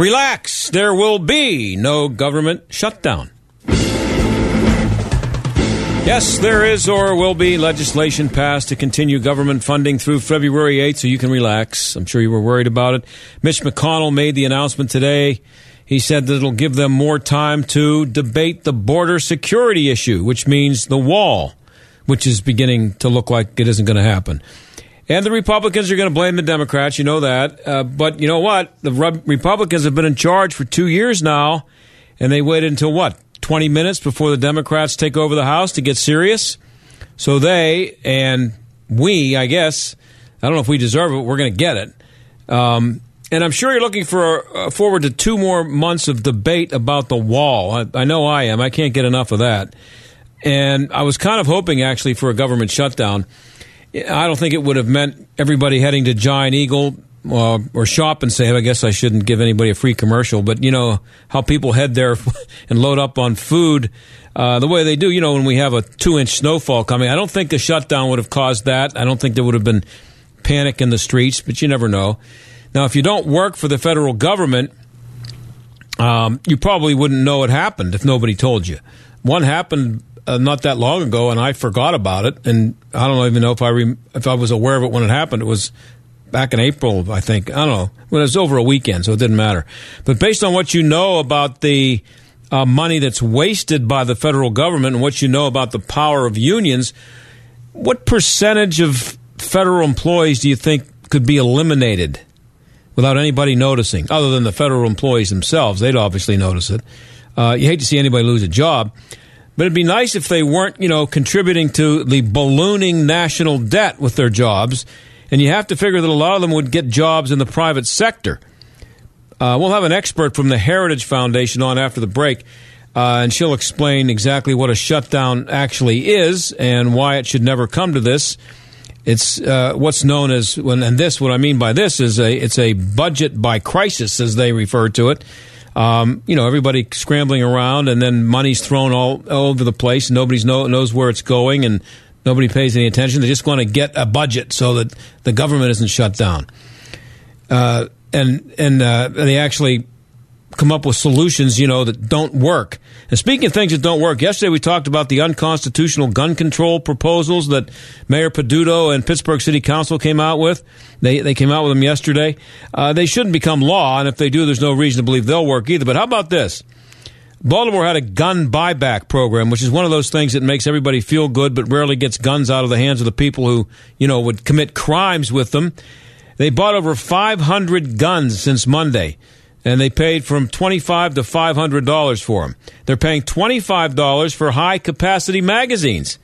Relax, there will be no government shutdown. Yes, there is or will be legislation passed to continue government funding through February 8th, so you can relax. I'm sure you were worried about it. Mitch McConnell made the announcement today. He said that it'll give them more time to debate the border security issue, which means the wall, which is beginning to look like it isn't going to happen. And the Republicans are going to blame the Democrats. You know that. Uh, but you know what? The Re- Republicans have been in charge for two years now, and they waited until what? 20 minutes before the Democrats take over the House to get serious? So they and we, I guess, I don't know if we deserve it, we're going to get it. Um, and I'm sure you're looking for uh, forward to two more months of debate about the wall. I, I know I am. I can't get enough of that. And I was kind of hoping, actually, for a government shutdown. I don't think it would have meant everybody heading to Giant Eagle uh, or shop and say, I guess I shouldn't give anybody a free commercial, but you know how people head there and load up on food uh, the way they do, you know, when we have a two inch snowfall coming. I don't think a shutdown would have caused that. I don't think there would have been panic in the streets, but you never know. Now, if you don't work for the federal government, um, you probably wouldn't know it happened if nobody told you. One happened uh, not that long ago, and I forgot about it. And I don't even know if I if I was aware of it when it happened. It was back in April, I think. I don't know. Well, it was over a weekend, so it didn't matter. But based on what you know about the uh, money that's wasted by the federal government and what you know about the power of unions, what percentage of federal employees do you think could be eliminated without anybody noticing, other than the federal employees themselves? They'd obviously notice it. Uh, you hate to see anybody lose a job. But it'd be nice if they weren't, you know, contributing to the ballooning national debt with their jobs. And you have to figure that a lot of them would get jobs in the private sector. Uh, we'll have an expert from the Heritage Foundation on after the break, uh, and she'll explain exactly what a shutdown actually is and why it should never come to this. It's uh, what's known as, and this, what I mean by this is a, it's a budget by crisis, as they refer to it. Um, you know, everybody scrambling around, and then money's thrown all, all over the place, and nobody know, knows where it's going, and nobody pays any attention. They just want to get a budget so that the government isn't shut down. Uh, and and uh, they actually come up with solutions, you know, that don't work. And speaking of things that don't work, yesterday we talked about the unconstitutional gun control proposals that Mayor Peduto and Pittsburgh City Council came out with. They they came out with them yesterday. Uh, they shouldn't become law, and if they do, there's no reason to believe they'll work either. But how about this? Baltimore had a gun buyback program, which is one of those things that makes everybody feel good, but rarely gets guns out of the hands of the people who, you know, would commit crimes with them. They bought over 500 guns since Monday and they paid from 25 to five hundred dollars for them. They're paying twenty-five dollars for high-capacity magazines.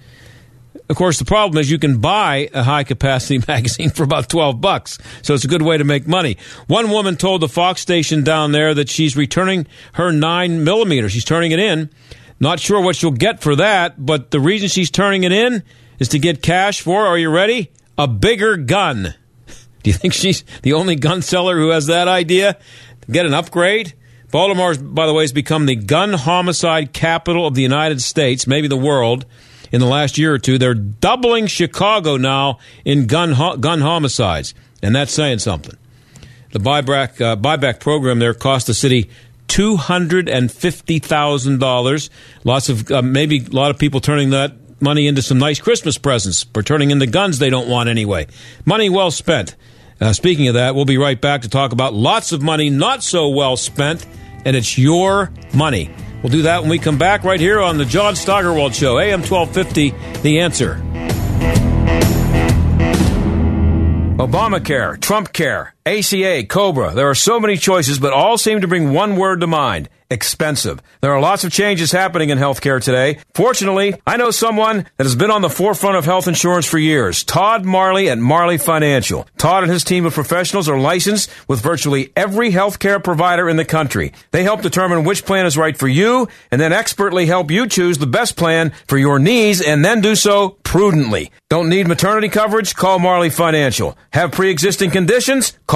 Of course, the problem is you can buy a high-capacity magazine for about twelve bucks, so it's a good way to make money. One woman told the Fox station down there that she's returning her nine millimeter. She's turning it in. Not sure what she'll get for that, but the reason she's turning it in is to get cash for. Are you ready? A bigger gun. Do you think she's the only gun seller who has that idea? Get an upgrade. Baltimore, by the way, has become the gun homicide capital of the United States, maybe the world, in the last year or two. They're doubling Chicago now in gun gun homicides, and that's saying something. The buyback uh, buyback program there cost the city two hundred and fifty thousand dollars. Lots of uh, maybe a lot of people turning that money into some nice Christmas presents, or turning into guns they don't want anyway. Money well spent. Uh, speaking of that, we'll be right back to talk about lots of money not so well spent, and it's your money. We'll do that when we come back right here on the John Steigerwald Show, AM 1250, The Answer. Obamacare, Trump Care ACA, Cobra. There are so many choices, but all seem to bring one word to mind expensive. There are lots of changes happening in healthcare today. Fortunately, I know someone that has been on the forefront of health insurance for years. Todd Marley at Marley Financial. Todd and his team of professionals are licensed with virtually every healthcare provider in the country. They help determine which plan is right for you and then expertly help you choose the best plan for your needs and then do so prudently. Don't need maternity coverage? Call Marley Financial. Have pre-existing conditions? Call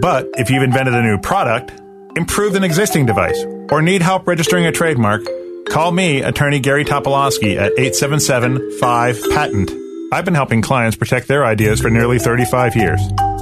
But if you've invented a new product, improved an existing device, or need help registering a trademark, call me, attorney Gary Topolowski at 877-5-PATENT. I've been helping clients protect their ideas for nearly 35 years.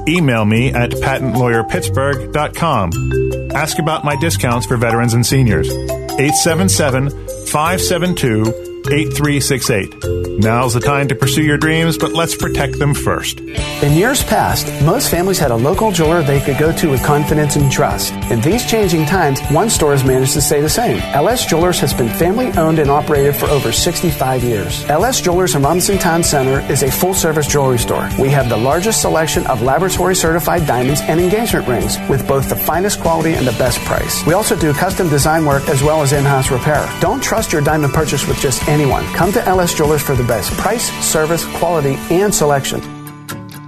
Email me at patentlawyerpittsburgh.com. Ask about my discounts for veterans and seniors. 877 572 8368. Now's the time to pursue your dreams, but let's protect them first. In years past, most families had a local jeweler they could go to with confidence and trust. In these changing times, one store has managed to stay the same. LS Jewelers has been family owned and operated for over 65 years. LS Jewelers in Robinson Town Center is a full service jewelry store. We have the largest selection of laboratory certified diamonds and engagement rings with both the finest quality and the best price. We also do custom design work as well as in house repair. Don't trust your diamond purchase with just anyone. Come to LS Jewelers for the best price, service, quality, and selection.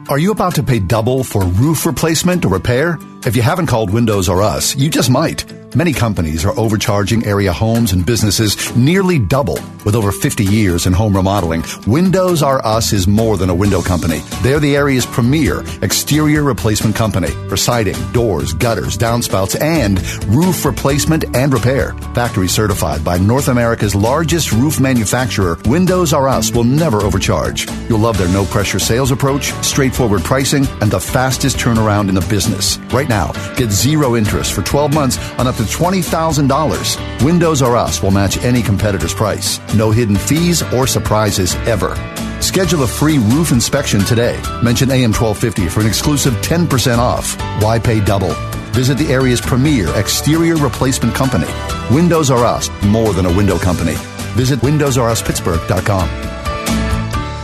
Are you about to pay double for roof replacement or repair? If you haven't called Windows R Us, you just might. Many companies are overcharging area homes and businesses nearly double. With over 50 years in home remodeling, Windows R Us is more than a window company. They're the area's premier exterior replacement company for siding, doors, gutters, downspouts, and roof replacement and repair. Factory certified by North America's largest roof manufacturer, Windows R Us will never overcharge. You'll love their no pressure sales approach, straightforward pricing, and the fastest turnaround in the business. Right now, get zero interest for 12 months on up to $20,000. Windows R Us will match any competitor's price. No hidden fees or surprises ever. Schedule a free roof inspection today. Mention AM 1250 for an exclusive 10% off. Why pay double? Visit the area's premier exterior replacement company. Windows R Us, more than a window company. Visit WindowsRUsPittsburgh.com.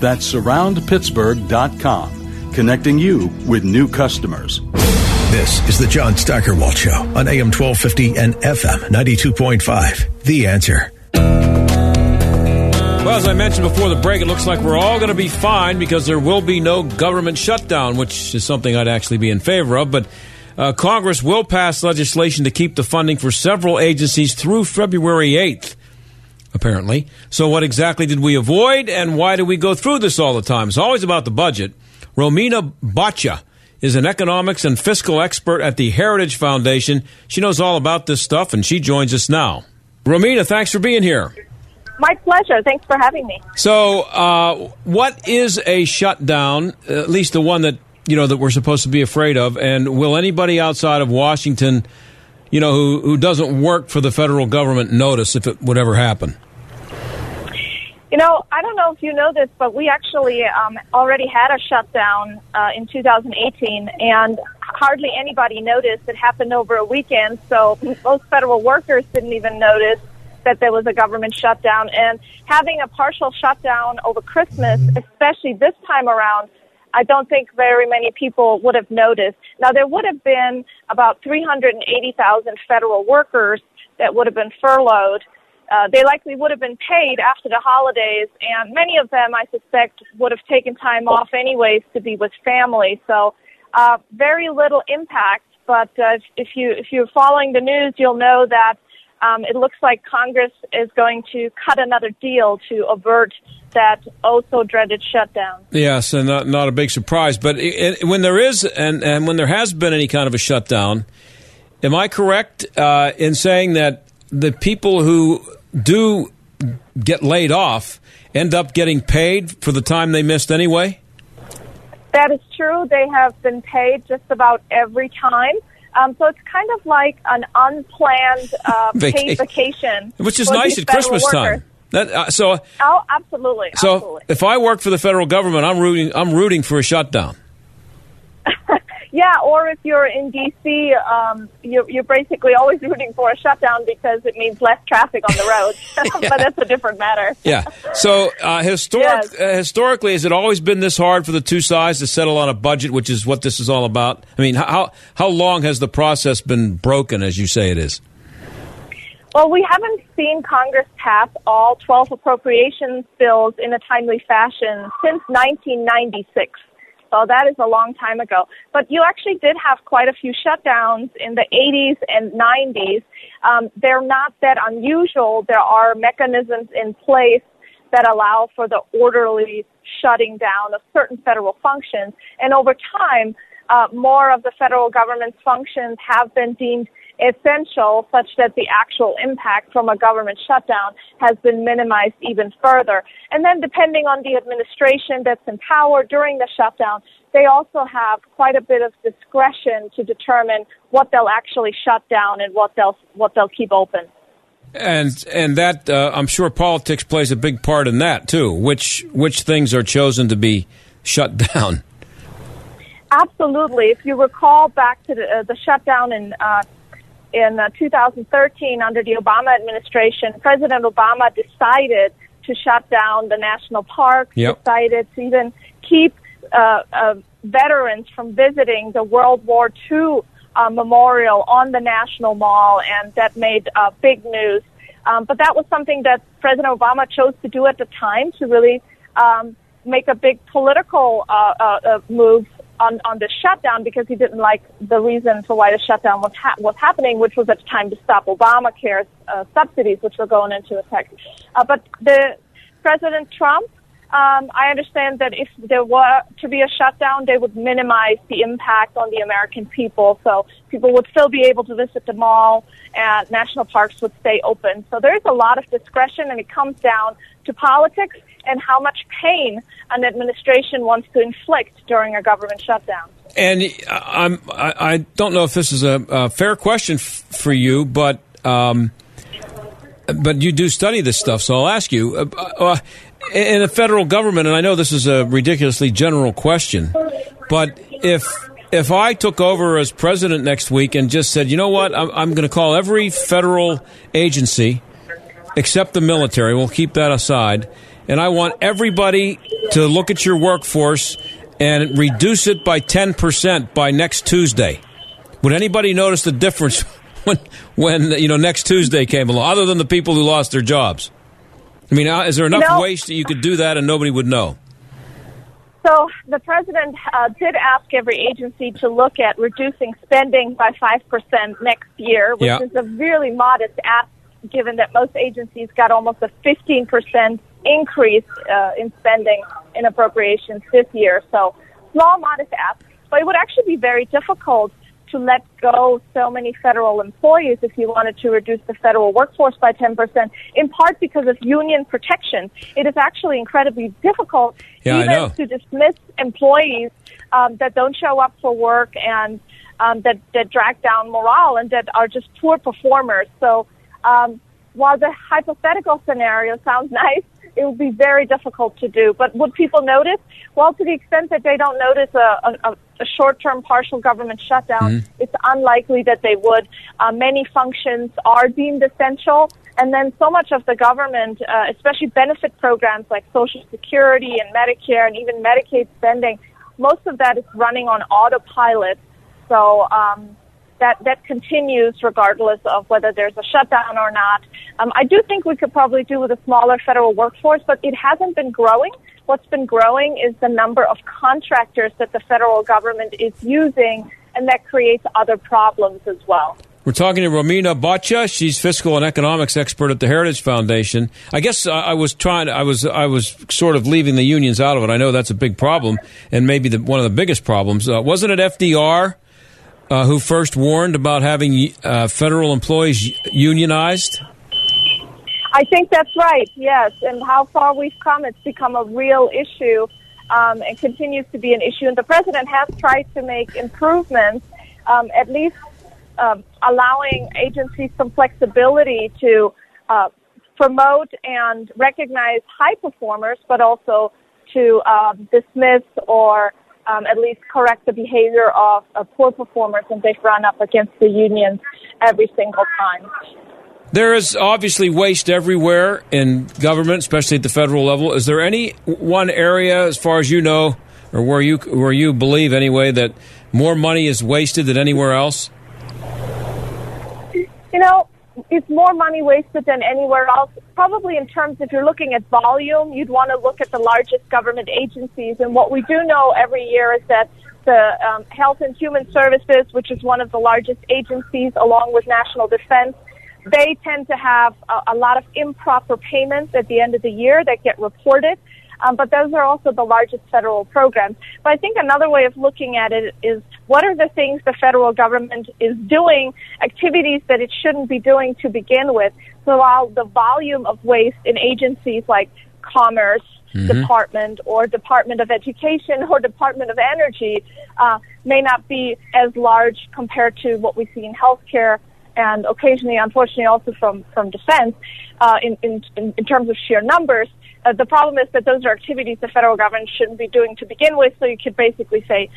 That's surroundpittsburgh.com, connecting you with new customers. This is the John Steigerwald Show on AM 1250 and FM 92.5. The answer. Well, as I mentioned before the break, it looks like we're all going to be fine because there will be no government shutdown, which is something I'd actually be in favor of. But uh, Congress will pass legislation to keep the funding for several agencies through February 8th apparently. So, what exactly did we avoid, and why do we go through this all the time? It's always about the budget. Romina Boccia is an economics and fiscal expert at the Heritage Foundation. She knows all about this stuff, and she joins us now. Romina, thanks for being here. My pleasure. Thanks for having me. So, uh, what is a shutdown? At least the one that you know that we're supposed to be afraid of, and will anybody outside of Washington? You know, who, who doesn't work for the federal government notice if it would ever happen? You know, I don't know if you know this, but we actually um, already had a shutdown uh, in 2018, and hardly anybody noticed. It happened over a weekend, so most federal workers didn't even notice. that there was a government shutdown. And having a partial shutdown over Christmas, especially this time around, I don't think very many people would have noticed. Now, there would have been about 380,000 federal workers that would have been furloughed. Uh, they likely would have been paid after the holidays, and many of them, I suspect, would have taken time off anyways to be with family. So, uh, very little impact. But uh, if, if you if you're following the news, you'll know that um, it looks like Congress is going to cut another deal to avert that oh so dreaded shutdown. Yes, and not, not a big surprise. But it, it, when there is, and, and when there has been any kind of a shutdown, am I correct uh, in saying that the people who do get laid off end up getting paid for the time they missed anyway? That is true. They have been paid just about every time. Um, so it's kind of like an unplanned uh, paid vacation, which is nice at Christmas workers. time. That, uh, so, oh, absolutely. So, absolutely. if I work for the federal government, I'm rooting. I'm rooting for a shutdown. yeah, or if you're in DC, um, you're, you're basically always rooting for a shutdown because it means less traffic on the road. but that's a different matter. yeah. So, uh, historic, Yes. uh, historically, has it always been this hard for the two sides to settle on a budget, which is what this is all about? I mean, how how long has the process been broken, as you say it is? Well, we haven't seen Congress pass all 12 appropriations bills in a timely fashion since 1996. So that is a long time ago. But you actually did have quite a few shutdowns in the 80s and 90s. Um, they're not that unusual. There are mechanisms in place that allow for the orderly shutting down of certain federal functions. And over time, uh, more of the federal government's functions have been deemed essential such that the actual impact from a government shutdown has been minimized even further. And then depending on the administration that's in power during the shutdown, they also have quite a bit of discretion to determine what they'll actually shut down and what they'll what they'll keep open. And and that uh, I'm sure politics plays a big part in that too. Which which things are chosen to be shut down? Absolutely. If you recall back to the, uh, the shutdown in uh, in uh, 2013 under the Obama administration, President Obama decided to shut down the national parks. Yep. Decided to even keep uh, uh, veterans from visiting the World War II uh, memorial on the National Mall, and that made uh, big news. Um, but that was something that President Obama chose to do at the time to really um, make a big political uh, uh, uh, move on, on the shutdown because he didn't like the reason for why the shutdown was ha- was happening, which was at the time to stop Obamacare's uh, subsidies, which were going into effect. Uh, but the President Trump, um, I understand that if there were to be a shutdown, they would minimize the impact on the American people. So people would still be able to visit the mall, and national parks would stay open. So there is a lot of discretion, and it comes down to politics and how much pain an administration wants to inflict during a government shutdown. And I'm, I, don't know if this is a, a fair question f- for you, but um, but you do study this stuff, so I'll ask you. Uh, uh, in the federal government, and I know this is a ridiculously general question, but if if I took over as president next week and just said, you know what, I'm, I'm going to call every federal agency except the military, we'll keep that aside, and I want everybody to look at your workforce and reduce it by 10% by next Tuesday. Would anybody notice the difference when, when you know, next Tuesday came along, other than the people who lost their jobs? I mean, uh, is there enough No. waste that you could do that and nobody would know? So the president uh, did ask every agency to look at reducing spending by 5% next year, which Yeah. is a really modest ask given that most agencies got almost a 15% increase uh, in spending in appropriations this year. So small, modest ask. But it would actually be very difficult to let go so many federal employees if you wanted to reduce the federal workforce by 10%, in part because of union protection. It is actually incredibly difficult Yeah, even to dismiss employees um, that don't show up for work and um, that, that drag down morale and that are just poor performers. So um, while the hypothetical scenario sounds nice, it would be very difficult to do. But would people notice? Well, to the extent that they don't notice a, a, a short-term partial government shutdown, mm-hmm. it's unlikely that they would. Uh, many functions are deemed essential, and then so much of the government, uh, especially benefit programs like Social Security and Medicare and even Medicaid spending, most of that is running on autopilot. So um, that that continues regardless of whether there's a shutdown or not. Um, I do think we could probably do with a smaller federal workforce, but it hasn't been growing. What's been growing is the number of contractors that the federal government is using, and that creates other problems as well. We're talking to Romina Boccia. She's fiscal and economics expert at the Heritage Foundation. I guess I was trying. I was I was sort of leaving the unions out of it. I know that's a big problem, and maybe the, one of the biggest problems. Uh, wasn't it FDR uh, who first warned about having uh, federal employees unionized? I think that's right. Yes, and how far we've come, it's become a real issue. Um, and continues to be an issue. And the president has tried to make improvements, um, at least um, allowing agencies some flexibility to uh, promote and recognize high performers, but also to um, dismiss or um, at least correct the behavior of uh, poor performers when they've run up against the unions every single time. There is obviously waste everywhere in government, especially at the federal level. Is there any one area, as far as you know, or where you where you believe anyway, that more money is wasted than anywhere else? You know, it's more money wasted than anywhere else. Probably in terms, if you're looking at volume, you'd want to look at the largest government agencies. And what we do know every year is that the um, Health and Human Services, which is one of the largest agencies along with National Defense, they tend to have a, a lot of improper payments at the end of the year that get reported. Um, but those are also the largest federal programs. But I think another way of looking at it is what are the things the federal government is doing, activities that it shouldn't be doing to begin with. So while the volume of waste in agencies like Commerce, mm-hmm. Department or Department of Education or Department of Energy uh, may not be as large compared to what we see in healthcare and occasionally, unfortunately, also from from defense uh, in, in in terms of sheer numbers. Uh, the problem is that those are activities the federal government shouldn't be doing to begin with. So you could basically say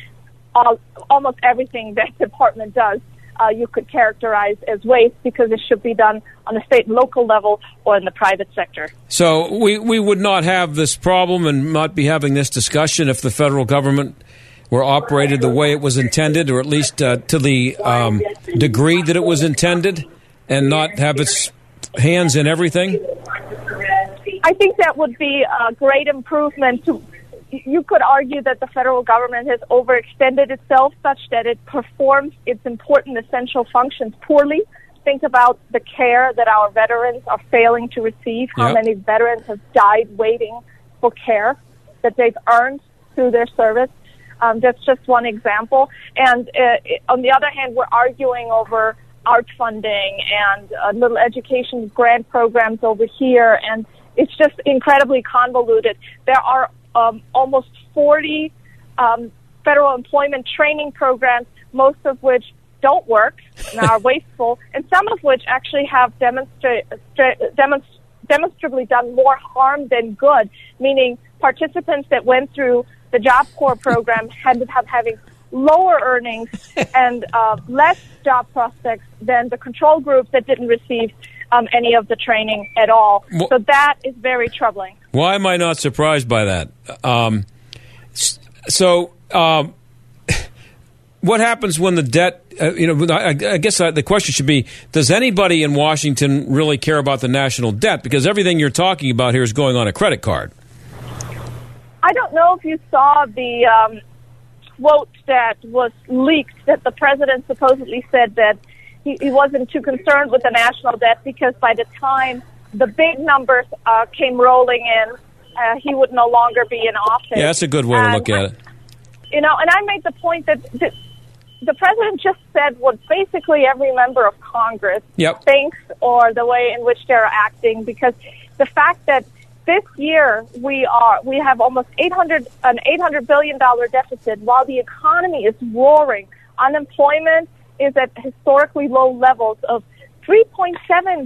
all, almost everything that department does uh, you could characterize as waste because it should be done on the state and local level or in the private sector. So we, we would not have this problem and not be having this discussion if the federal government were operated the way it was intended, or at least uh, to the um, degree that it was intended, and not have its hands in everything? I think that would be a great improvement. To, you could argue that the federal government has overextended itself such that it performs its important essential functions poorly. Think about the care that our veterans are failing to receive, how yep. many veterans have died waiting for care that they've earned through their service. Um, that's just one example. And uh, on the other hand, we're arguing over art funding and uh, little education grant programs over here, and it's just incredibly convoluted. There are um, almost 40 um, federal employment training programs, most of which don't work and are wasteful, and some of which actually have demonstra- demonst- demonstrably done more harm than good, meaning participants that went through the Job Corps program ended up having lower earnings and uh, less job prospects than the control group that didn't receive um, any of the training at all. Well, so that is very troubling. Why am I not surprised by that? Um, so, um, what happens when the debt? Uh, you know, I, I guess uh, the question should be: Does anybody in Washington really care about the national debt? Because everything you're talking about here is going on a credit card. I don't know if you saw the um, quote that was leaked that the president supposedly said that he, he wasn't too concerned with the national debt because by the time the big numbers uh, came rolling in, uh, he would no longer be in office. Yeah, that's a good way to look at it. You know, and I made the point that the, the president just said what basically every member of Congress yep. thinks or the way in which they're acting because the fact that this year we are we have almost 800 an 800 billion dollar deficit while the economy is roaring unemployment is at historically low levels of 3.7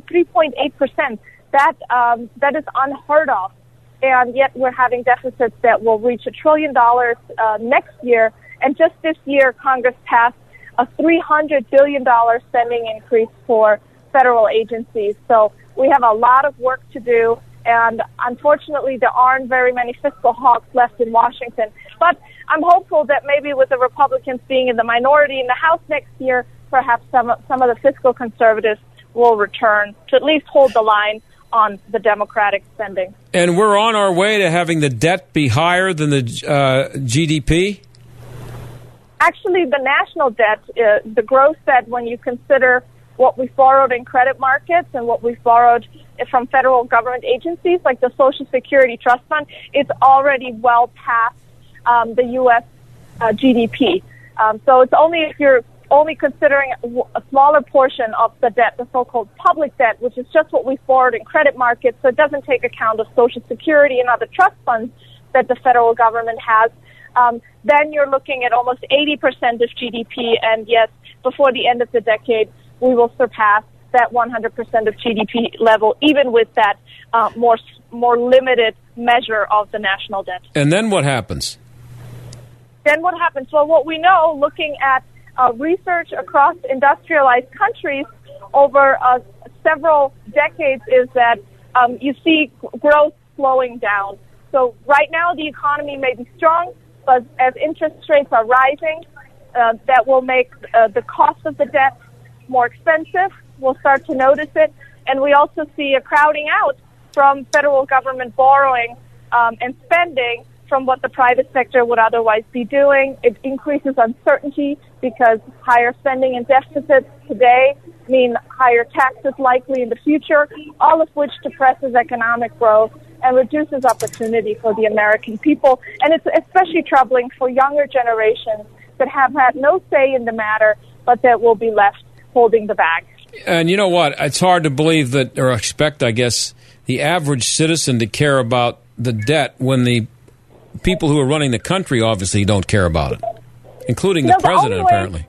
3.8 percent that um, that is unheard of and yet we're having deficits that will reach a trillion dollars uh, next year. And just this year, Congress passed a $300 billion spending increase for federal agencies. So we have a lot of work to do. And unfortunately, there aren't very many fiscal hawks left in Washington. But I'm hopeful that maybe with the Republicans being in the minority in the House next year, perhaps some, some of the fiscal conservatives will return to at least hold the line on the Democratic spending. And we're on our way to having the debt be higher than the uh, GDP? Actually, the national debt, uh, the gross debt, when you consider what we borrowed in credit markets and what we've borrowed from federal government agencies like the Social Security Trust Fund, it's already well past um, the U.S. Uh, GDP. Um, so it's only if you're only considering a smaller portion of the debt, the so-called public debt, which is just what we borrowed in credit markets, so it doesn't take account of Social Security and other trust funds that the federal government has. Um, then you're looking at almost 80% of GDP, and yes, before the end of the decade, we will surpass that 100% of GDP level, even with that uh, more more limited measure of the national debt. And then what happens? Then what happens? Well, what we know, looking at uh, research across industrialized countries over uh, several decades is that um, you see growth slowing down. So right now the economy may be strong, but as interest rates are rising, uh, that will make uh, the cost of the debt more expensive. We'll start to notice it, and we also see a crowding out from federal government borrowing um, and spending from what the private sector would otherwise be doing. It increases uncertainty because higher spending and deficits today mean higher taxes likely in the future, all of which depresses economic growth and reduces opportunity for the American people. And it's especially troubling for younger generations that have had no say in the matter, but that will be left holding the bag. And you know what? It's hard to believe that, or expect, I guess, the average citizen to care about the debt when the people who are running the country obviously don't care about it, including the, the president, way, apparently.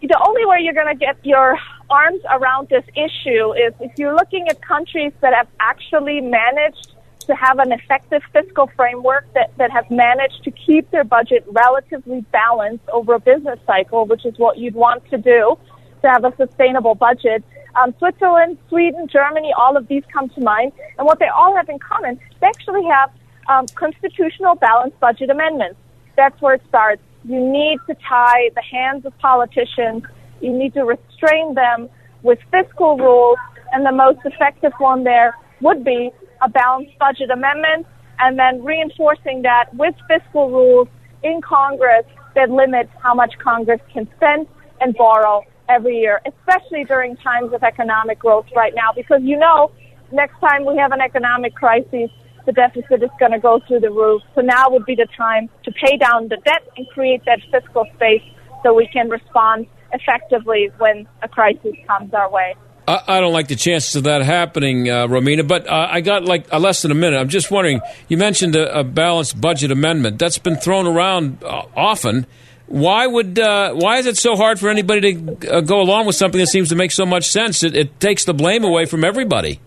The only way you're going to get your arms around this issue is if you're looking at countries that have actually managed to have an effective fiscal framework that, that have managed to keep their budget relatively balanced over a business cycle, which is what you'd want to do to have a sustainable budget. Um, Switzerland, Sweden, Germany, all of these come to mind. And what they all have in common, they actually have um, constitutional balanced budget amendments. That's where it starts. You need to tie the hands of politicians. You need to restrain them with fiscal rules, and the most effective one there would be a balanced budget amendment, and then reinforcing that with fiscal rules in Congress that limit how much Congress can spend and borrow every year, especially during times of economic growth right now, because you know, next time we have an economic crisis, the deficit is going to go through the roof. So now would be the time to pay down the debt and create that fiscal space so we can respond effectively when a crisis comes our way. I, don't like the chances of that happening, uh, Romina, but uh, I got like uh, less than a minute. I'm just wondering, you mentioned a, a balanced budget amendment. That's been thrown around uh, often. Why would uh, why is it so hard for anybody to go along with something that seems to make so much sense? It, it takes the blame away from everybody.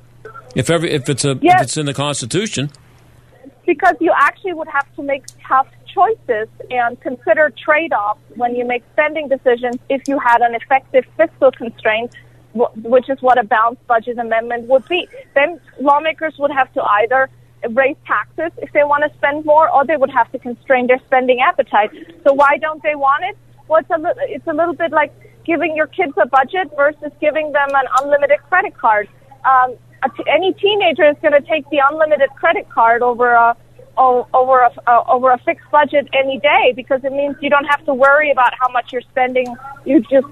If every if it's a yes. if it's in the Constitution, because you actually would have to make tough choices and consider trade-offs when you make spending decisions. If you had an effective fiscal constraint, which is what a balanced budget amendment would be, then lawmakers would have to either raise taxes if they want to spend more, or they would have to constrain their spending appetite. So why don't they want it? Well, it's a, li- it's a little bit like giving your kids a budget versus giving them an unlimited credit card. Um, any teenager is going to take the unlimited credit card over a over a uh, over a fixed budget any day because it means you don't have to worry about how much you're spending. You just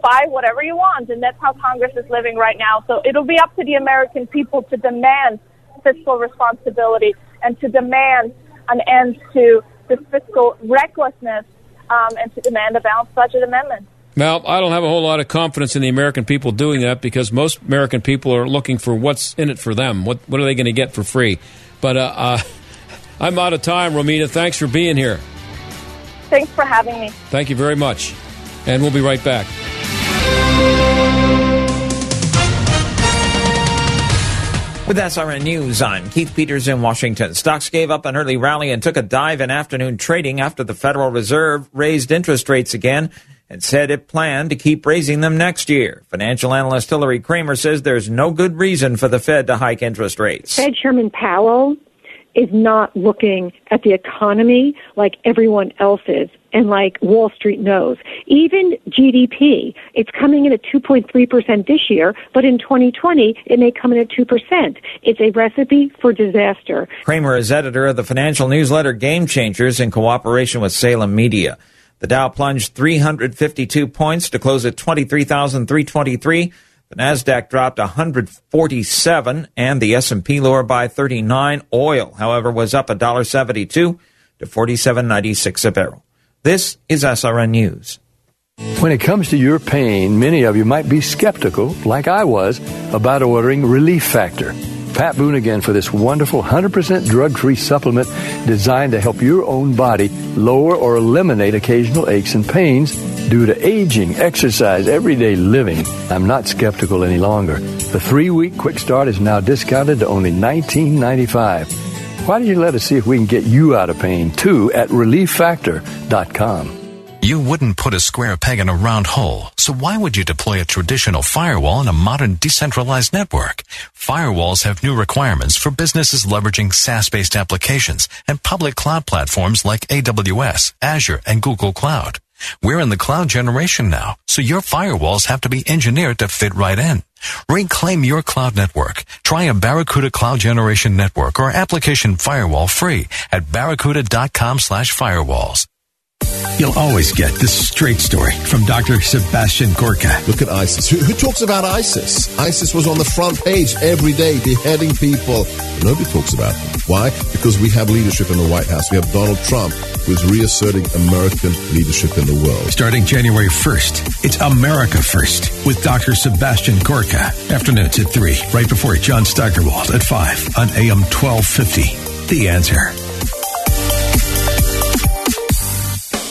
buy whatever you want, and that's how Congress is living right now. So it'll be up to the American people to demand fiscal responsibility and to demand an end to this fiscal recklessness um, and to demand a balanced budget amendment. Well, I don't have a whole lot of confidence in the American people doing that because most American people are looking for what's in it for them. What what are they going to get for free? But uh, uh, I'm out of time, Romina. Thanks for being here. Thanks for having me. Thank you very much. And we'll be right back. With SRN News, I'm Keith Peters in Washington. Stocks gave up an early rally and took a dive in afternoon trading after the Federal Reserve raised interest rates again and said it planned to keep raising them next year. Financial analyst Hilary Kramer says there's no good reason for the Fed to hike interest rates. Fed Chairman Powell is not looking at the economy like everyone else is and like Wall Street knows. Even GDP, it's coming in at 2.3% this year, but in 2020, it may come in at 2%. It's a recipe for disaster. Kramer is editor of the financial newsletter Game Changers in cooperation with Salem Media. The Dow plunged 352 points to close at 23,323. The Nasdaq dropped 147 and the S&P lower by 39. Oil, however, was up $1.72 to 47.96 a barrel. This is SRN News. When it comes to your pain, many of you might be skeptical, like I was, about ordering Relief Factor. Pat Boone again for this wonderful 100% drug free supplement designed to help your own body lower or eliminate occasional aches and pains due to aging, exercise, everyday living. I'm not skeptical any longer. The three week quick start is now discounted to only $19.95. Why don't you let us see if we can get you out of pain too at relieffactor.com. You wouldn't put a square peg in a round hole, so why would you deploy a traditional firewall in a modern decentralized network? Firewalls have new requirements for businesses leveraging SaaS-based applications and public cloud platforms like AWS, Azure, and Google Cloud. We're in the cloud generation now, so your firewalls have to be engineered to fit right in. Reclaim your cloud network. Try a Barracuda Cloud Generation Network or application firewall free at barracuda.com slash firewalls. You'll always get the straight story from Dr. Sebastian Gorka. Look at ISIS. Who, who, talks about ISIS? ISIS was on the front page every day, beheading people. Nobody talks about them. Why? Because we have leadership in the White House. We have Donald Trump, who is reasserting American leadership in the world. Starting January 1st, it's America First with Dr. Sebastian Gorka. Afternoons at 3, right before John Steigerwald at 5 on AM 1250. The answer.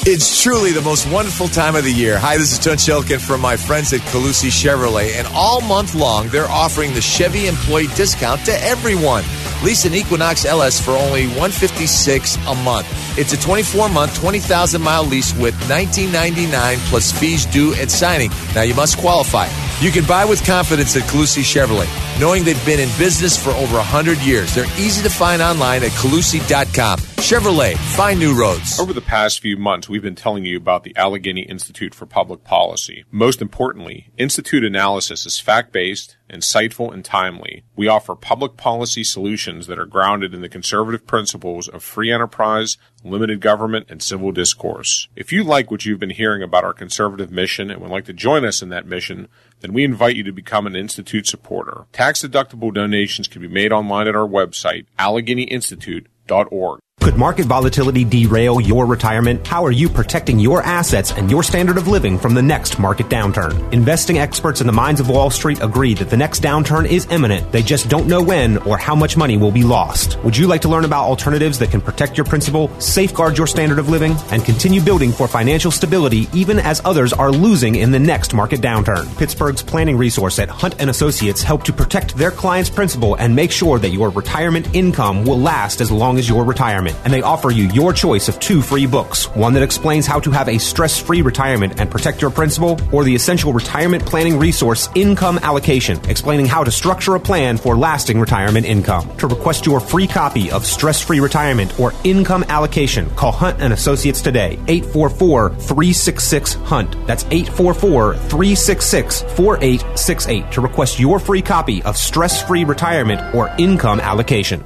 It's truly the most wonderful time of the year. Hi, this is John Shelkin from my friends at Calusi Chevrolet, and all month long they're offering the Chevy employee discount to everyone. Lease an Equinox LS for only 156 a month. It's a 24 month, 20,000 mile lease with 1999 plus fees due at signing. Now you must qualify. You can buy with confidence at Calusi Chevrolet, knowing they've been in business for over 100 years. They're easy to find online at Calusi.com. Chevrolet, find new roads. Over the past few months, we've been telling you about the Allegheny Institute for Public Policy. Most importantly, Institute analysis is fact based, insightful, and timely. We offer public policy solutions that are grounded in the conservative principles of free enterprise, limited government, and civil discourse. If you like what you've been hearing about our conservative mission and would like to join us in that mission, then we invite you to become an Institute supporter. Tax deductible donations can be made online at our website, AlleghenyInstitute.org. Could market volatility derail your retirement? How are you protecting your assets and your standard of living from the next market downturn? Investing experts in the minds of Wall Street agree that the next downturn is imminent. They just don't know when or how much money will be lost. Would you like to learn about alternatives that can protect your principal, safeguard your standard of living, and continue building for financial stability even as others are losing in the next market downturn? Pittsburgh's planning resource at Hunt and Associates help to protect their clients' principal and make sure that your retirement income will last as long as your retirement and they offer you your choice of two free books one that explains how to have a stress free retirement and protect your principal, or the essential retirement planning resource Income Allocation, explaining how to structure a plan for lasting retirement income. To request your free copy of Stress Free Retirement or Income Allocation, call Hunt and Associates today, 844 366 Hunt. That's 844 366 4868 to request your free copy of Stress Free Retirement or Income Allocation.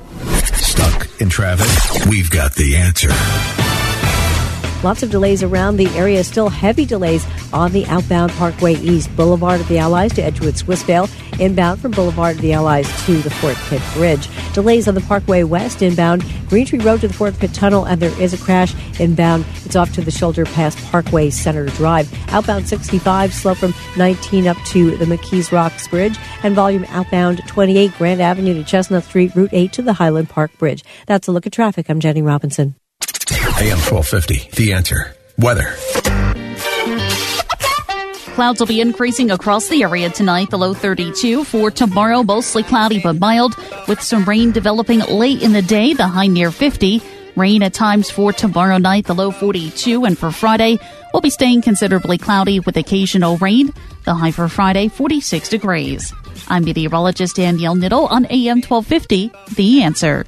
Stuck in traffic? We've got the answer. Lots of delays around the area. Still heavy delays on the outbound Parkway East Boulevard of the Allies to Edgewood Swissvale. Inbound from Boulevard of the Allies to the Fort Pitt Bridge. Delays on the Parkway West inbound Green Tree Road to the Fort Pitt Tunnel, and there is a crash inbound. It's off to the shoulder past Parkway Center Drive. Outbound 65 slow from 19 up to the McKees Rocks Bridge, and volume outbound 28 Grand Avenue to Chestnut Street, Route 8 to the Highland Park Bridge. That's a look at traffic. I'm Jenny Robinson. AM 1250, The Answer. Weather. Clouds will be increasing across the area tonight, the low 32. For tomorrow, mostly cloudy but mild, with some rain developing late in the day, the high near 50. Rain at times for tomorrow night, the low 42. And for Friday, we'll be staying considerably cloudy with occasional rain, the high for Friday, 46 degrees. I'm meteorologist Danielle Niddle on AM 1250, The Answer.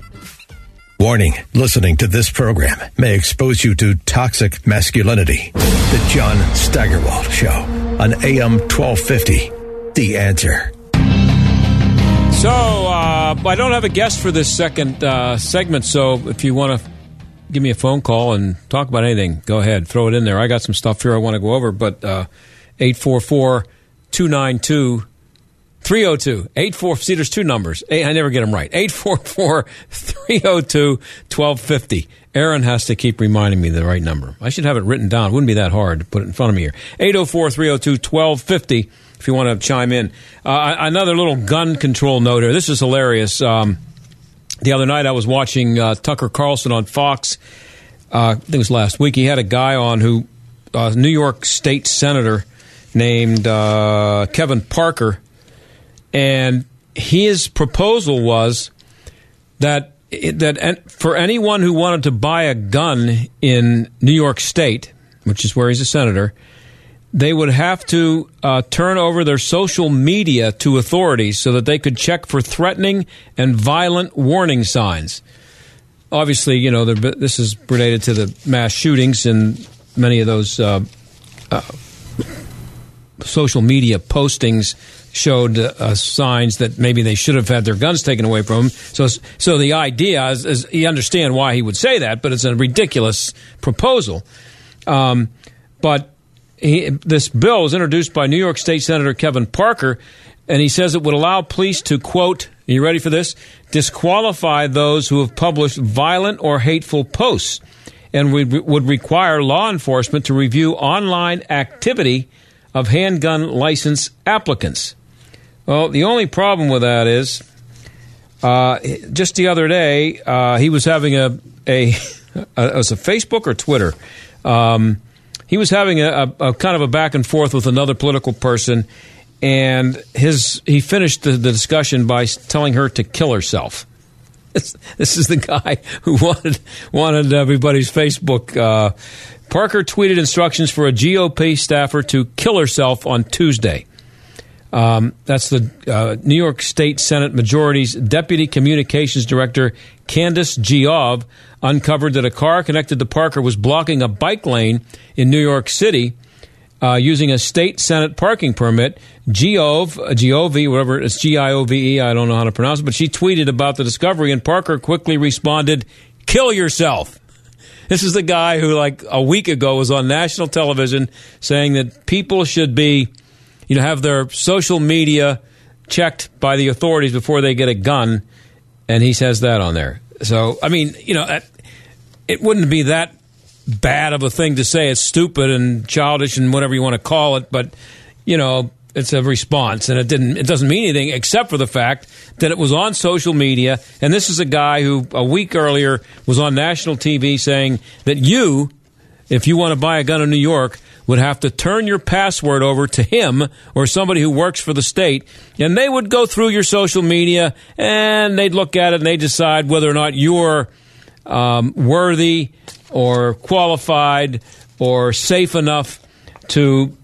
Warning listening to this program may expose you to toxic masculinity. The John Steigerwald Show on AM 1250. The answer. So, uh, I don't have a guest for this second uh, segment, so if you want to give me a phone call and talk about anything, go ahead, throw it in there. I got some stuff here I want to go over, but uh, 844 292 302 84 see there's two numbers. I never get them right. 844 302 1250 aaron has to keep reminding me the right number. I should have it written down. It wouldn't be that hard to put it in front of me here. 804 302 1250 if you want to chime in. Uh, another little gun control note here. This is hilarious. Um, the other night i was watching uh, tucker carlson on fox. Uh, i think it was last week. He had a guy on who uh, new york state senator named uh, kevin parker and his proposal was that that for anyone who wanted to buy a gun in New York State, which is where he's a senator, they would have to uh, turn over their social media to authorities so that they could check for threatening and violent warning signs. Obviously, you know this is related to the mass shootings and many of those uh, uh, social media postings showed uh, signs that maybe they should have had their guns taken away from them. So, so the idea is, is you understand why he would say that, but it's a ridiculous proposal. Um, but he, this bill was introduced by New York State Senator Kevin Parker, and he says it would allow police to quote. Are you ready for this? Disqualify those who have published violent or hateful posts, and we would require law enforcement to review online activity of handgun license applicants. Well, the only problem with that is uh, just the other day uh, he was having a a, a was a Facebook or Twitter. Um, he was having a, a, a, kind of a back and forth with another political person, and his he finished the, the discussion by telling her to kill herself. This, this is the guy who wanted wanted everybody's Facebook. Uh, Parker tweeted instructions for a GOP staffer to kill herself on Tuesday. Um, that's the uh, New York State Senate Majority's Deputy Communications Director, Candace Geov, uncovered that a car connected to Parker was blocking a bike lane in New York City uh, using a state Senate parking permit. Geov, Giove, whatever it's G I O V E, I don't know how to pronounce it, but she tweeted about the discovery, and Parker quickly responded, Kill yourself. This is the guy who, like a week ago, was on national television saying that people should be you know, have their social media checked by the authorities before they get a gun, and he says that on there. So, I mean, you know, it wouldn't be that bad of a thing to say. It's stupid and childish and whatever you want to call it, but you know, it's a response, and it didn't. It doesn't mean anything except for the fact that it was on social media, and this is a guy who a week earlier was on national TV saying that you, if you want to buy a gun in New York, would have to turn your password over to him or somebody who works for the state, and they would go through your social media and they'd look at it and they decide whether or not you're um, worthy or qualified or safe enough to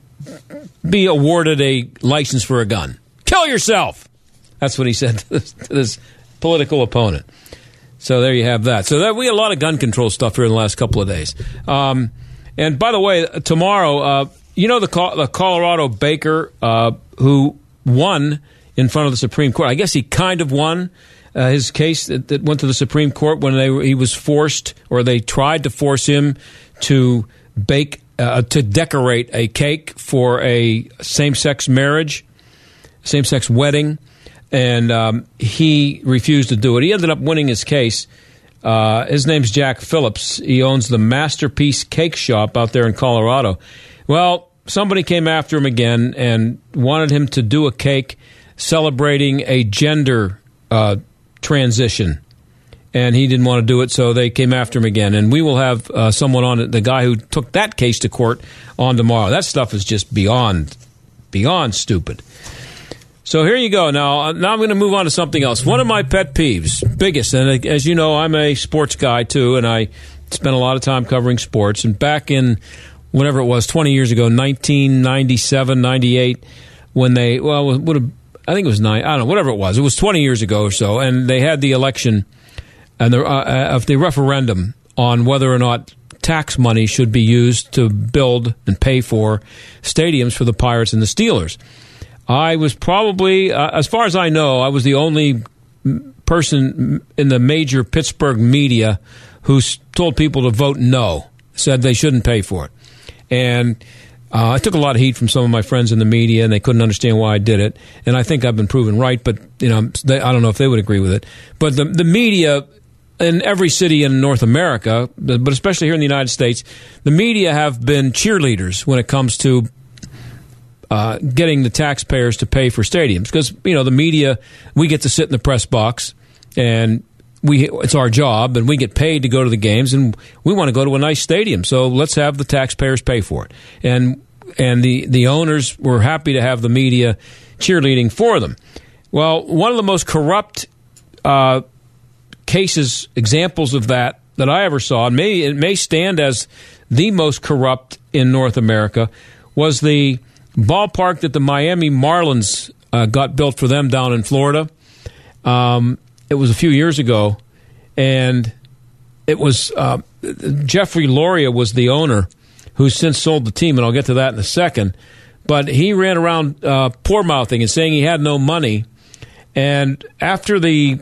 be awarded a license for a gun. Kill yourself. That's what he said to this, to this political opponent. So there you have that. So we had a lot of gun control stuff here in the last couple of days. Um, and by the way, tomorrow, uh, you know the, the Colorado baker uh, who won in front of the Supreme Court. I guess he kind of won uh, his case that, that, went to the Supreme Court when they, he was forced, or they tried to force him to bake uh, to decorate a cake for a same-sex marriage, same-sex wedding, and um, he refused to do it. He ended up winning his case uh, his name's Jack Phillips. He owns the Masterpiece Cake Shop out there in Colorado. Well, somebody came after him again and wanted him to do a cake celebrating a gender uh, transition. And he didn't want to do it, so they came after him again. And we will have uh, someone on it, the guy who took that case to court, on tomorrow. That stuff is just beyond beyond stupid. So here you go. Now, uh, now I'm going to move on to something else. One of my pet peeves, biggest, and as you know, I'm a sports guy too, and I spent a lot of time covering sports. And back in whatever it was, 20 years ago, 1997, 98, when they, well, would have, I think it was nine, I don't know, whatever it was. It was 20 years ago or so, and they had the election and the, uh, of the referendum on whether or not tax money should be used to build and pay for stadiums for the Pirates and the Steelers. I was probably, uh, as far as I know, I was the only person in the major Pittsburgh media who told people to vote no, said they shouldn't pay for it. And uh, I took a lot of heat from some of my friends in the media, and they couldn't understand why I did it. And I think I've been proven right, but you know, they, I don't know if they would agree with it. But the the media in every city in North America, but especially here in the United States, the media have been cheerleaders when it comes to uh, getting the taxpayers to pay for stadiums. Because you know the media we get to sit in the press box and we it's our job and we get paid to go to the games and we want to go to a nice stadium. So let's have the taxpayers pay for it. And and the the owners were happy to have the media cheerleading for them. Well one of the most corrupt uh, cases examples of that that I ever saw and may it may stand as the most corrupt in North America was the ballpark that the Miami Marlins uh, got built for them down in Florida. Um, it was a few years ago, and it was uh, Jeffrey Loria was the owner, who's since sold the team, and I'll get to that in a second. But he ran around uh, poor mouthing and saying he had no money, and after the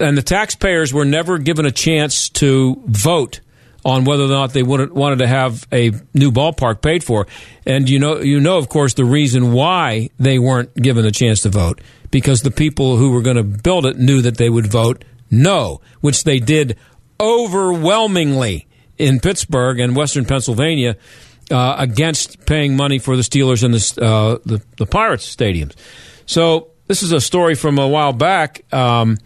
and the taxpayers were never given a chance to vote on whether or not they wanted to have a new ballpark paid for. And you know, you know, of course, the reason why they weren't given a chance to vote because the people who were going to build it knew that they would vote no, which they did overwhelmingly in Pittsburgh and Western Pennsylvania uh, against paying money for the Steelers and the, uh, the, the Pirates stadiums. So this is a story from a while back. Um,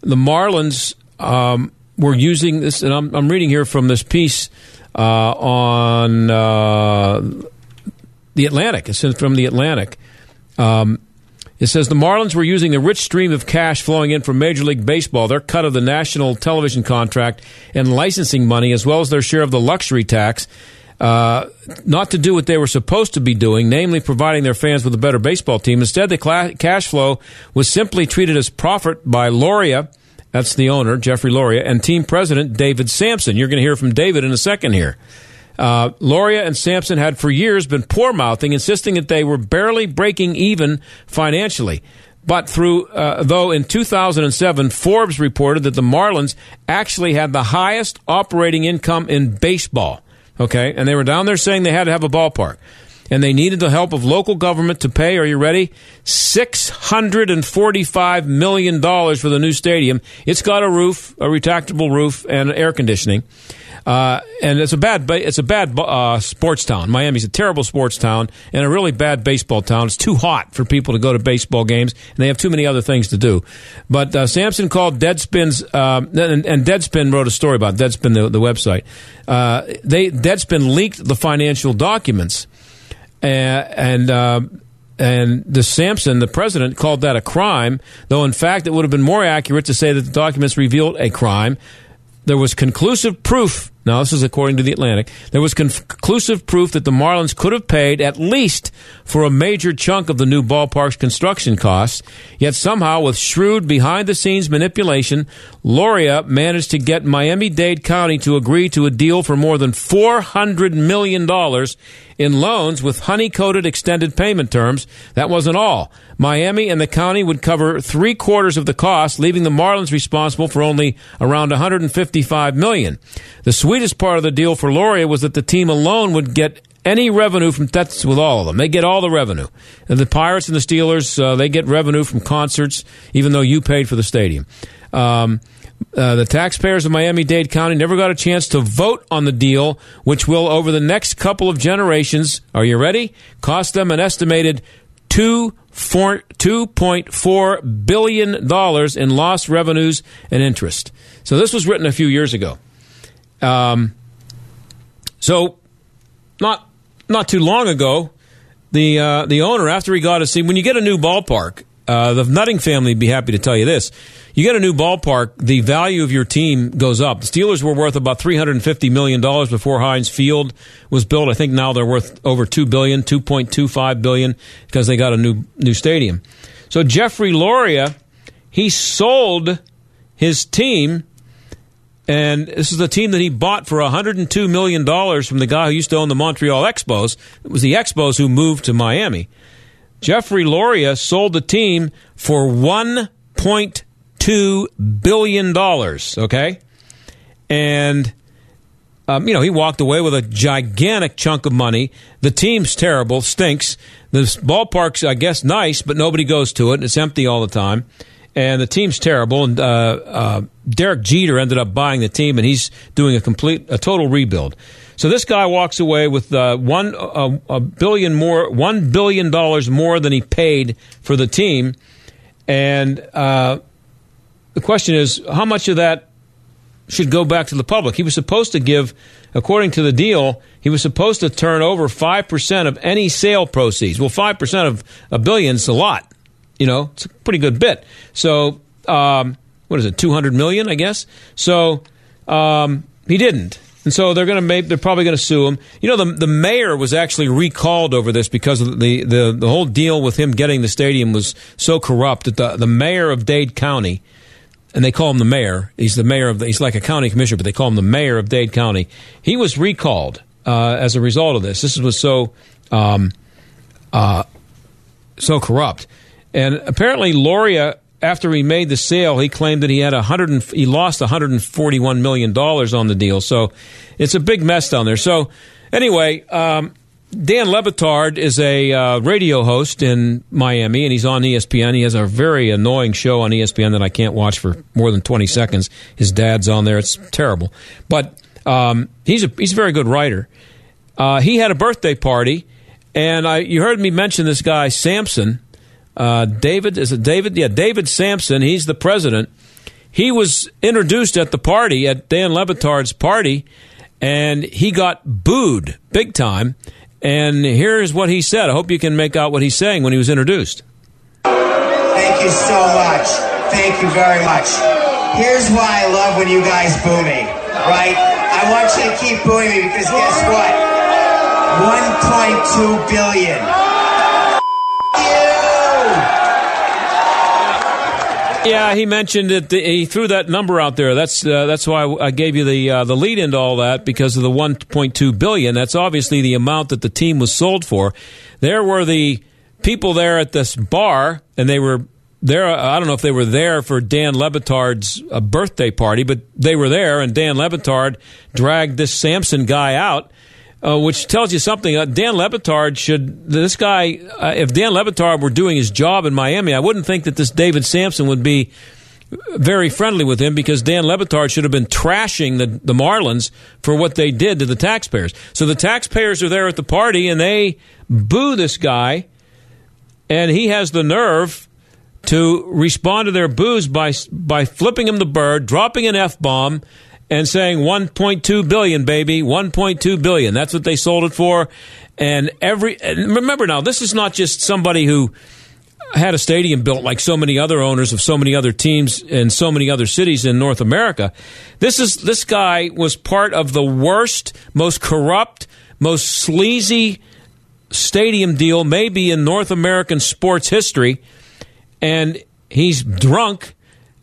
the Marlins um, we're using this, and I'm, I'm reading here from this piece uh, on uh, the Atlantic. It's from the Atlantic. Um, it says the Marlins were using the rich stream of cash flowing in from Major League Baseball, their cut of the national television contract and licensing money, as well as their share of the luxury tax, uh, not to do what they were supposed to be doing, namely providing their fans with a better baseball team. Instead, the cash flow was simply treated as profit by Loria that's the owner, Jeffrey Loria, and team president, David Samson. You're going to hear from David in a second here. Uh, Loria and Samson had for years been poor mouthing, insisting that they were barely breaking even financially. But through, uh, though in 2007, Forbes reported that the Marlins actually had the highest operating income in baseball. Okay, and they were down there saying they had to have a ballpark and they needed the help of local government to pay, are you ready? $645 million for the new stadium. It's got a roof, a retractable roof, and air conditioning. Uh, and it's a bad, it's a bad uh, sports town. Miami's a terrible sports town and a really bad baseball town. It's too hot for people to go to baseball games, and they have too many other things to do. But uh, Samson called Deadspin's, um, and, and, Deadspin wrote a story about Deadspin, the, the website. Uh, they Deadspin leaked the financial documents and uh, and the Samson, the president, called that a crime. Though in fact, it would have been more accurate to say that the documents revealed a crime. There was conclusive proof now, this is according to the Atlantic. There was conclusive proof that the Marlins could have paid at least for a major chunk of the new ballpark's construction costs. Yet somehow, with shrewd behind the scenes manipulation, Loria managed to get Miami Dade County to agree to a deal for more than $400 million in loans with honey coated extended payment terms. That wasn't all. Miami and the county would cover three quarters of the cost, leaving the Marlins responsible for only around 155 million. The sweetest part of the deal for Loria was that the team alone would get any revenue from that's with all of them. They get all the revenue. And the Pirates and the Steelers, uh, they get revenue from concerts, even though you paid for the stadium. Um, uh, the taxpayers of Miami Dade County never got a chance to vote on the deal, which will, over the next couple of generations, are you ready? Cost them an estimated two $2.4 billion in lost revenues and interest. So this was written a few years ago. Um, so not not too long ago, the uh, the owner after he got a see when you get a new ballpark. Uh, the Nutting family would be happy to tell you this. You get a new ballpark, the value of your team goes up. The Steelers were worth about $350 million before Heinz Field was built. I think now they're worth over $2 billion, $2.25 billion because they got a new, new stadium. So Jeffrey Loria, he sold his team and this is the team that he bought for $102 million from the guy who used to own the Montreal Expos. It was the Expos who moved to Miami. Jeffrey Loria sold the team for $1.2 billion, okay? And, um, you know, he walked away with a gigantic chunk of money. The team's terrible, stinks. The ballpark's, I guess, nice, but nobody goes to it. It's empty all the time and the team's terrible. And uh, uh, Derek Jeter ended up buying the team, and he's doing a complete, a total rebuild. So this guy walks away with uh, one uh, a billion more, one billion dollars more than he paid for the team, and uh, the question is, how much of that should go back to the public? He was supposed to give, according to the deal, he was supposed to turn over five percent of any sale proceeds. Well, five percent of a billion is a lot. You know, it's a pretty good bit. So, um, what is it, 200 million, I guess? So, um, he didn't. And so they're going to make, they're probably going to sue him. You know, the, the mayor was actually recalled over this because the, the, the whole deal with him getting the stadium was so corrupt that the, the mayor of Dade County, and they call him the mayor, he's the mayor of, the, he's like a county commissioner, but they call him the mayor of Dade County. He was recalled uh, as a result of this. This was so, um, uh, so corrupt. And apparently, Loria, after he made the sale, he claimed that he had a hundred and, he lost 141 million dollars on the deal. So it's a big mess down there. So anyway, um, Dan Le Batard is a uh, radio host in Miami, and he's on ESPN. He has a very annoying show on ESPN that I can't watch for more than 20 seconds. His dad's on there. It's terrible. But um, he's, a, he's a very good writer. Uh, he had a birthday party, and I, you heard me mention this guy, Samson. Uh, David, is it David? Yeah, David Samson. He's the president. He was introduced at the party, at Dan Le Batard's party, and he got booed big time. And here's what he said. I hope you can make out what he's saying when he was introduced. Thank you so much. Thank you very much. Here's why I love when you guys boo me, right? I want you to keep booing me because guess what? 1.2 billion. Yeah, he mentioned it. He threw that number out there. That's uh, that's why I gave you the uh, the lead into all that because of the 1.2 billion. That's obviously the amount that the team was sold for. There were the people there at this bar, and they were there. I don't know if they were there for Dan Le Batard's uh, birthday party, but they were there, and Dan Le Batard dragged this Samson guy out uh, which tells you something. Uh, Dan Le Batard should this guy. Uh, if Dan Le Batard were doing his job in Miami, I wouldn't think that this David Samson would be very friendly with him because Dan Le Batard should have been trashing the, the Marlins for what they did to the taxpayers. So the taxpayers are there at the party and they boo this guy, and he has the nerve to respond to their boos by by flipping him the bird, dropping an f bomb, and saying 1.2 billion, baby, 1.2 billion. That's what they sold it for. And every and remember now, this is not just somebody who had a stadium built like so many other owners of so many other teams in so many other cities in North America. This is this guy was part of the worst, most corrupt, most sleazy stadium deal maybe in North American sports history. And he's drunk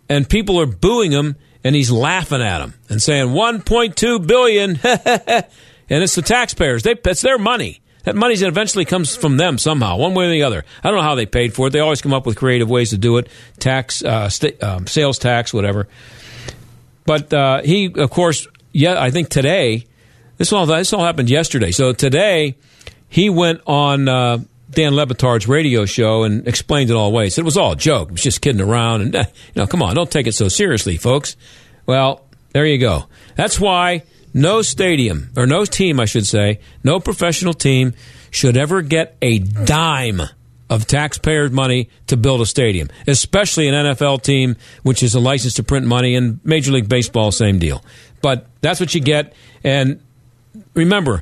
and people are booing him and he's laughing at them and saying 1.2 billion. And it's the taxpayers. They it's their money. That money eventually comes from them somehow one way or the other. I don't know how they paid for it. They always come up with creative ways to do it. Tax uh, st- um, sales tax whatever. But uh, he of course yeah i think today this all this all happened yesterday. So today he went on uh, Dan Le Batard's radio show and explained it all away. He said it was all a joke. It was just kidding around. And, you know, come on, don't take it so seriously, folks. Well, there you go. That's why no stadium, or no team, I should say, no professional team should ever get a dime of taxpayers' money to build a stadium, especially an NFL team, which is a license to print money, and Major League Baseball, same deal. But that's what you get. And remember,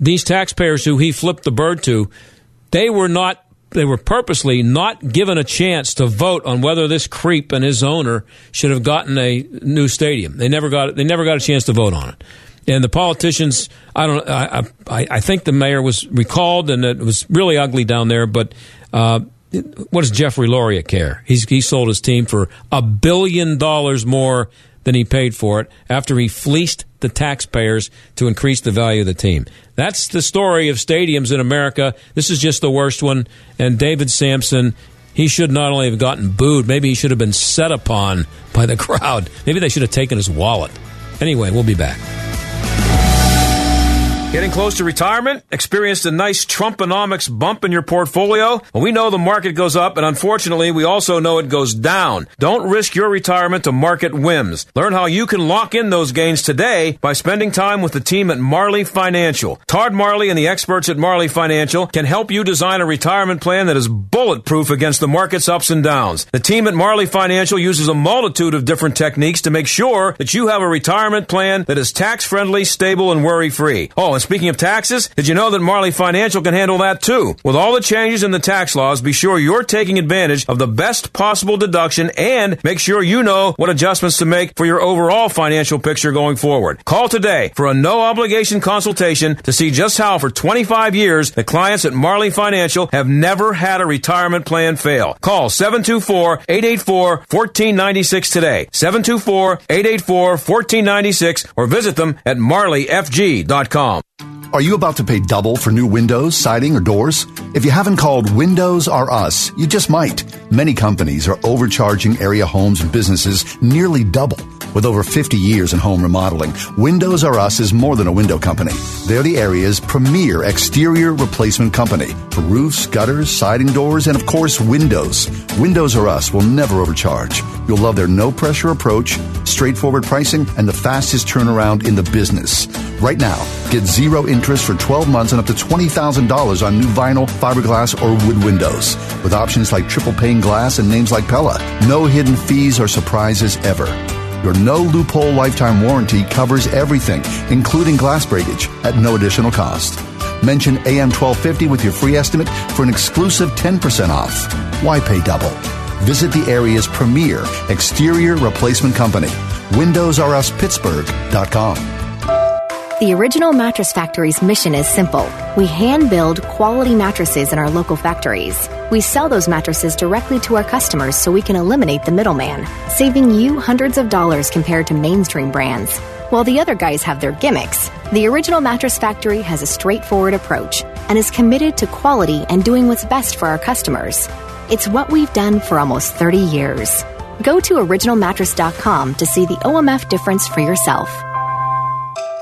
these taxpayers who he flipped the bird to, They were not. They were purposely not given a chance to vote on whether this creep and his owner should have gotten a new stadium. They never got. They never got a chance to vote on it. And the politicians, I don't. I I, I think the mayor was recalled, and it was really ugly down there. But uh, what does Jeffrey Loria care? He's he sold his team for a billion dollars more than he paid for it after he fleeced the taxpayers to increase the value of the team. That's the story of stadiums in America. This is just the worst one. And David Samson, he should not only have gotten booed, maybe he should have been set upon by the crowd. Maybe they should have taken his wallet. Anyway, we'll be back. Getting close to retirement? Experienced a nice Trumponomics bump in your portfolio? Well, we know the market goes up, and unfortunately, we also know it goes down. Don't risk your retirement to market whims. Learn how you can lock in those gains today by spending time with the team at Marley Financial. Todd Marley and the experts at Marley Financial can help you design a retirement plan that is bulletproof against the market's ups and downs. The team at Marley Financial uses a multitude of different techniques to make sure that you have a retirement plan that is tax friendly, stable, and worry free. Oh, and speaking of taxes, did you know that Marley Financial can handle that too? With all the changes in the tax laws, be sure you're taking advantage of the best possible deduction and make sure you know what adjustments to make for your overall financial picture going forward. Call today for a no obligation consultation to see just how for 25 years the clients at Marley Financial have never had a retirement plan fail. Call 724-884-1496 today. 724-884-1496 or visit them at marleyfg.com. Are you about to pay double for new windows, siding, or doors? If you haven't called Windows R Us, you just might. Many companies are overcharging area homes and businesses nearly double. With over 50 years in home remodeling, Windows R Us is more than a window company. They're the area's premier exterior replacement company for roofs, gutters, siding doors, and of course, windows. Windows R Us will never overcharge. You'll love their no pressure approach, straightforward pricing, and the fastest turnaround in the business. Right now, get zero interest for 12 months and up to $20,000 on new vinyl, fiberglass, or wood windows. With options like triple pane glass and names like Pella. No hidden fees or surprises ever. Your no loophole lifetime warranty covers everything, including glass breakage, at no additional cost. Mention AM 1250 with your free estimate for an exclusive 10% off. Why pay double? Visit the area's premier exterior replacement company, WindowsRUsPittsburgh.com. The Original Mattress Factory's mission is simple. We hand build quality mattresses in our local factories. We sell those mattresses directly to our customers so we can eliminate the middleman, saving you hundreds of dollars compared to mainstream brands. While the other guys have their gimmicks, the Original Mattress Factory has a straightforward approach and is committed to quality and doing what's best for our customers. It's what we've done for almost 30 years. Go to originalmattress.com to see the OMF difference for yourself.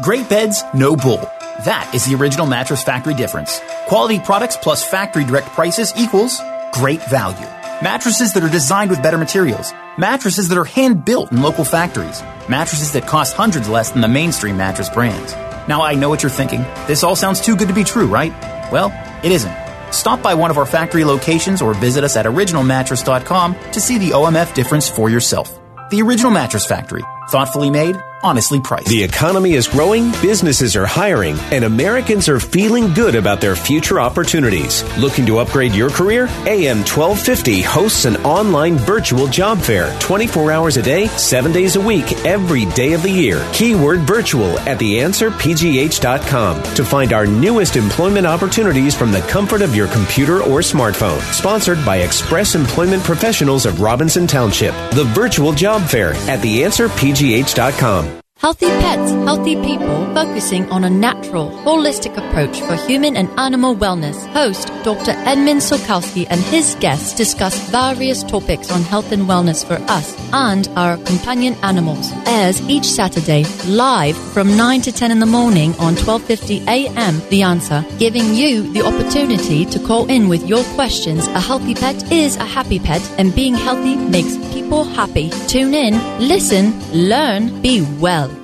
Great beds, no bull. That is the original Mattress Factory difference. Quality products plus factory direct prices equals great value. Mattresses that are designed with better materials. Mattresses that are hand built in local factories. Mattresses that cost hundreds less than the mainstream mattress brands. Now I know what you're thinking. This all sounds too good to be true, right? Well, it isn't. Stop by one of our factory locations or visit us at originalmattress.com to see the OMF difference for yourself. The Original Mattress Factory. Thoughtfully made, honestly priced. The economy is growing, businesses are hiring, and Americans are feeling good about their future opportunities. Looking to upgrade your career? AM 1250 hosts an online virtual job fair 24 hours a day, 7 days a week, every day of the year. Keyword virtual at theanswerpgh.com to find our newest employment opportunities from the comfort of your computer or smartphone. Sponsored by Express Employment Professionals of Robinson Township. The virtual job fair at theanswerpgh.com. Healthy pets, healthy people, focusing on a natural, holistic approach for human and animal wellness. Host Dr. Edmund Solkowski and his guests discuss various topics on health and wellness for us and our companion animals. Airs each Saturday, live from 9 to 10 in the morning on 12:50 a.m. The Answer, giving you the opportunity to call in with your questions. A healthy pet is a happy pet, and being healthy makes people happy. Tune in, listen, learn, be well.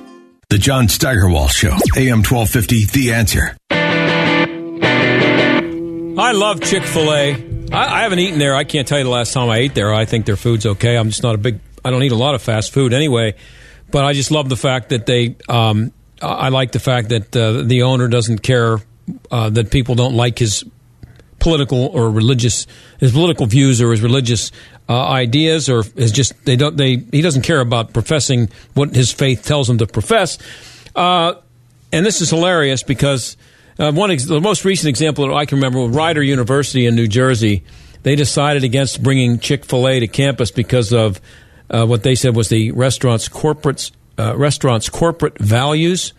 The John Steigerwald Show, AM 1250, The Answer. I love Chick fil A. I, I haven't eaten there. I can't tell you the last time I ate there. I think their food's okay. I'm just not a big, I don't eat a lot of fast food anyway. But I just love the fact that they, um, I like the fact that uh, the owner doesn't care uh, that people don't like his political or religious his political views or his religious uh, ideas or is just they don't they he doesn't care about professing what his faith tells him to profess. Uh, and this is hilarious because uh, one ex- the most recent example that I can remember, Rider University in New Jersey, they decided against bringing Chick Fil A to campus because of uh, what they said was the restaurant's corporate uh, restaurant's corporate values.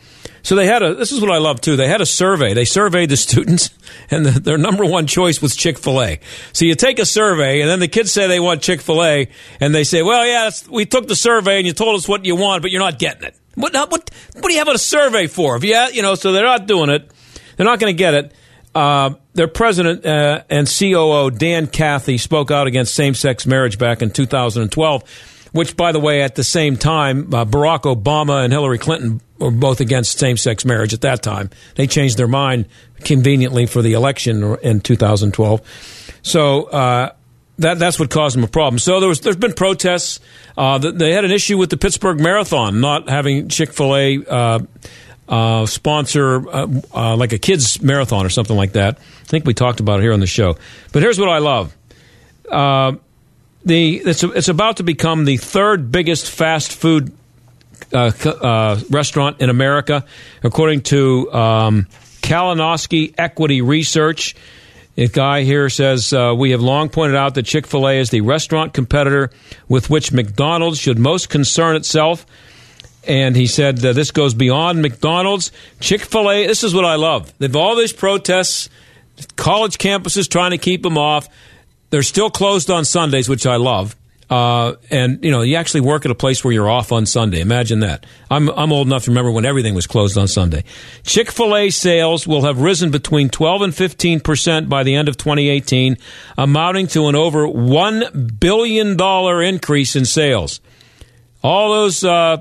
So they had a. This is what I love too. They had a survey. They surveyed the students, and the, their number one choice was Chick Fil A. So you take a survey, and then the kids say they want Chick Fil A, and they say, "Well, yeah, we took the survey, and you told us what you want, but you're not getting it. What what what do you have a survey for? If you you know, so they're not doing it. They're not going to get it. Uh, their president uh, and COO Dan Cathy spoke out against same-sex marriage back in 2012 which, by the way, at the same time, uh, Barack Obama and Hillary Clinton were both against same sex marriage at that time. They changed their mind conveniently for the election in 2012. So, uh, that that's what caused them a problem. So there was there's been protests. Uh, they had an issue with the Pittsburgh Marathon not having Chick Fil A uh, uh, sponsor uh, uh, like a kids marathon or something like that. I think we talked about it here on the show. But here's what I love. The it's, it's about to become the third biggest fast food uh, uh, restaurant in America, according to um, Kalinowski Equity Research. A guy here says uh, we have long pointed out that Chick Fil A is the restaurant competitor with which McDonald's should most concern itself. And he said uh, this goes beyond McDonald's. Chick Fil A. This is what I love. They've all these protests, college campuses trying to keep them off. They're still closed on Sundays, which I love. Uh, and you know, you actually work at a place where you're off on Sunday. Imagine that. I'm I'm old enough to remember when everything was closed on Sunday. Chick Fil A sales will have risen between 12 and 15 percent by the end of 2018, amounting to an over one billion dollar increase in sales. All those uh,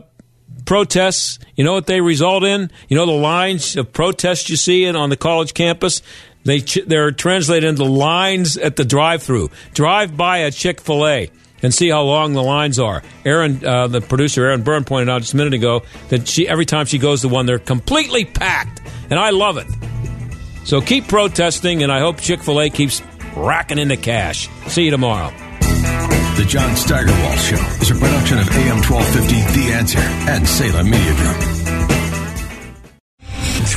protests, you know what they result in? You know the lines of protests you see on the college campus. They they're translated into lines at the drive-through. Drive by a Chick Fil A and see how long the lines are. Aaron, uh, the producer, Aaron Byrne, pointed out just a minute ago that she every time she goes to one, they're completely packed, and I love it. So keep protesting, and I hope Chick Fil A keeps racking in the cash. See you tomorrow. The John Steigerwald Show is a production of AM 1250 The Answer and Salem Media Group.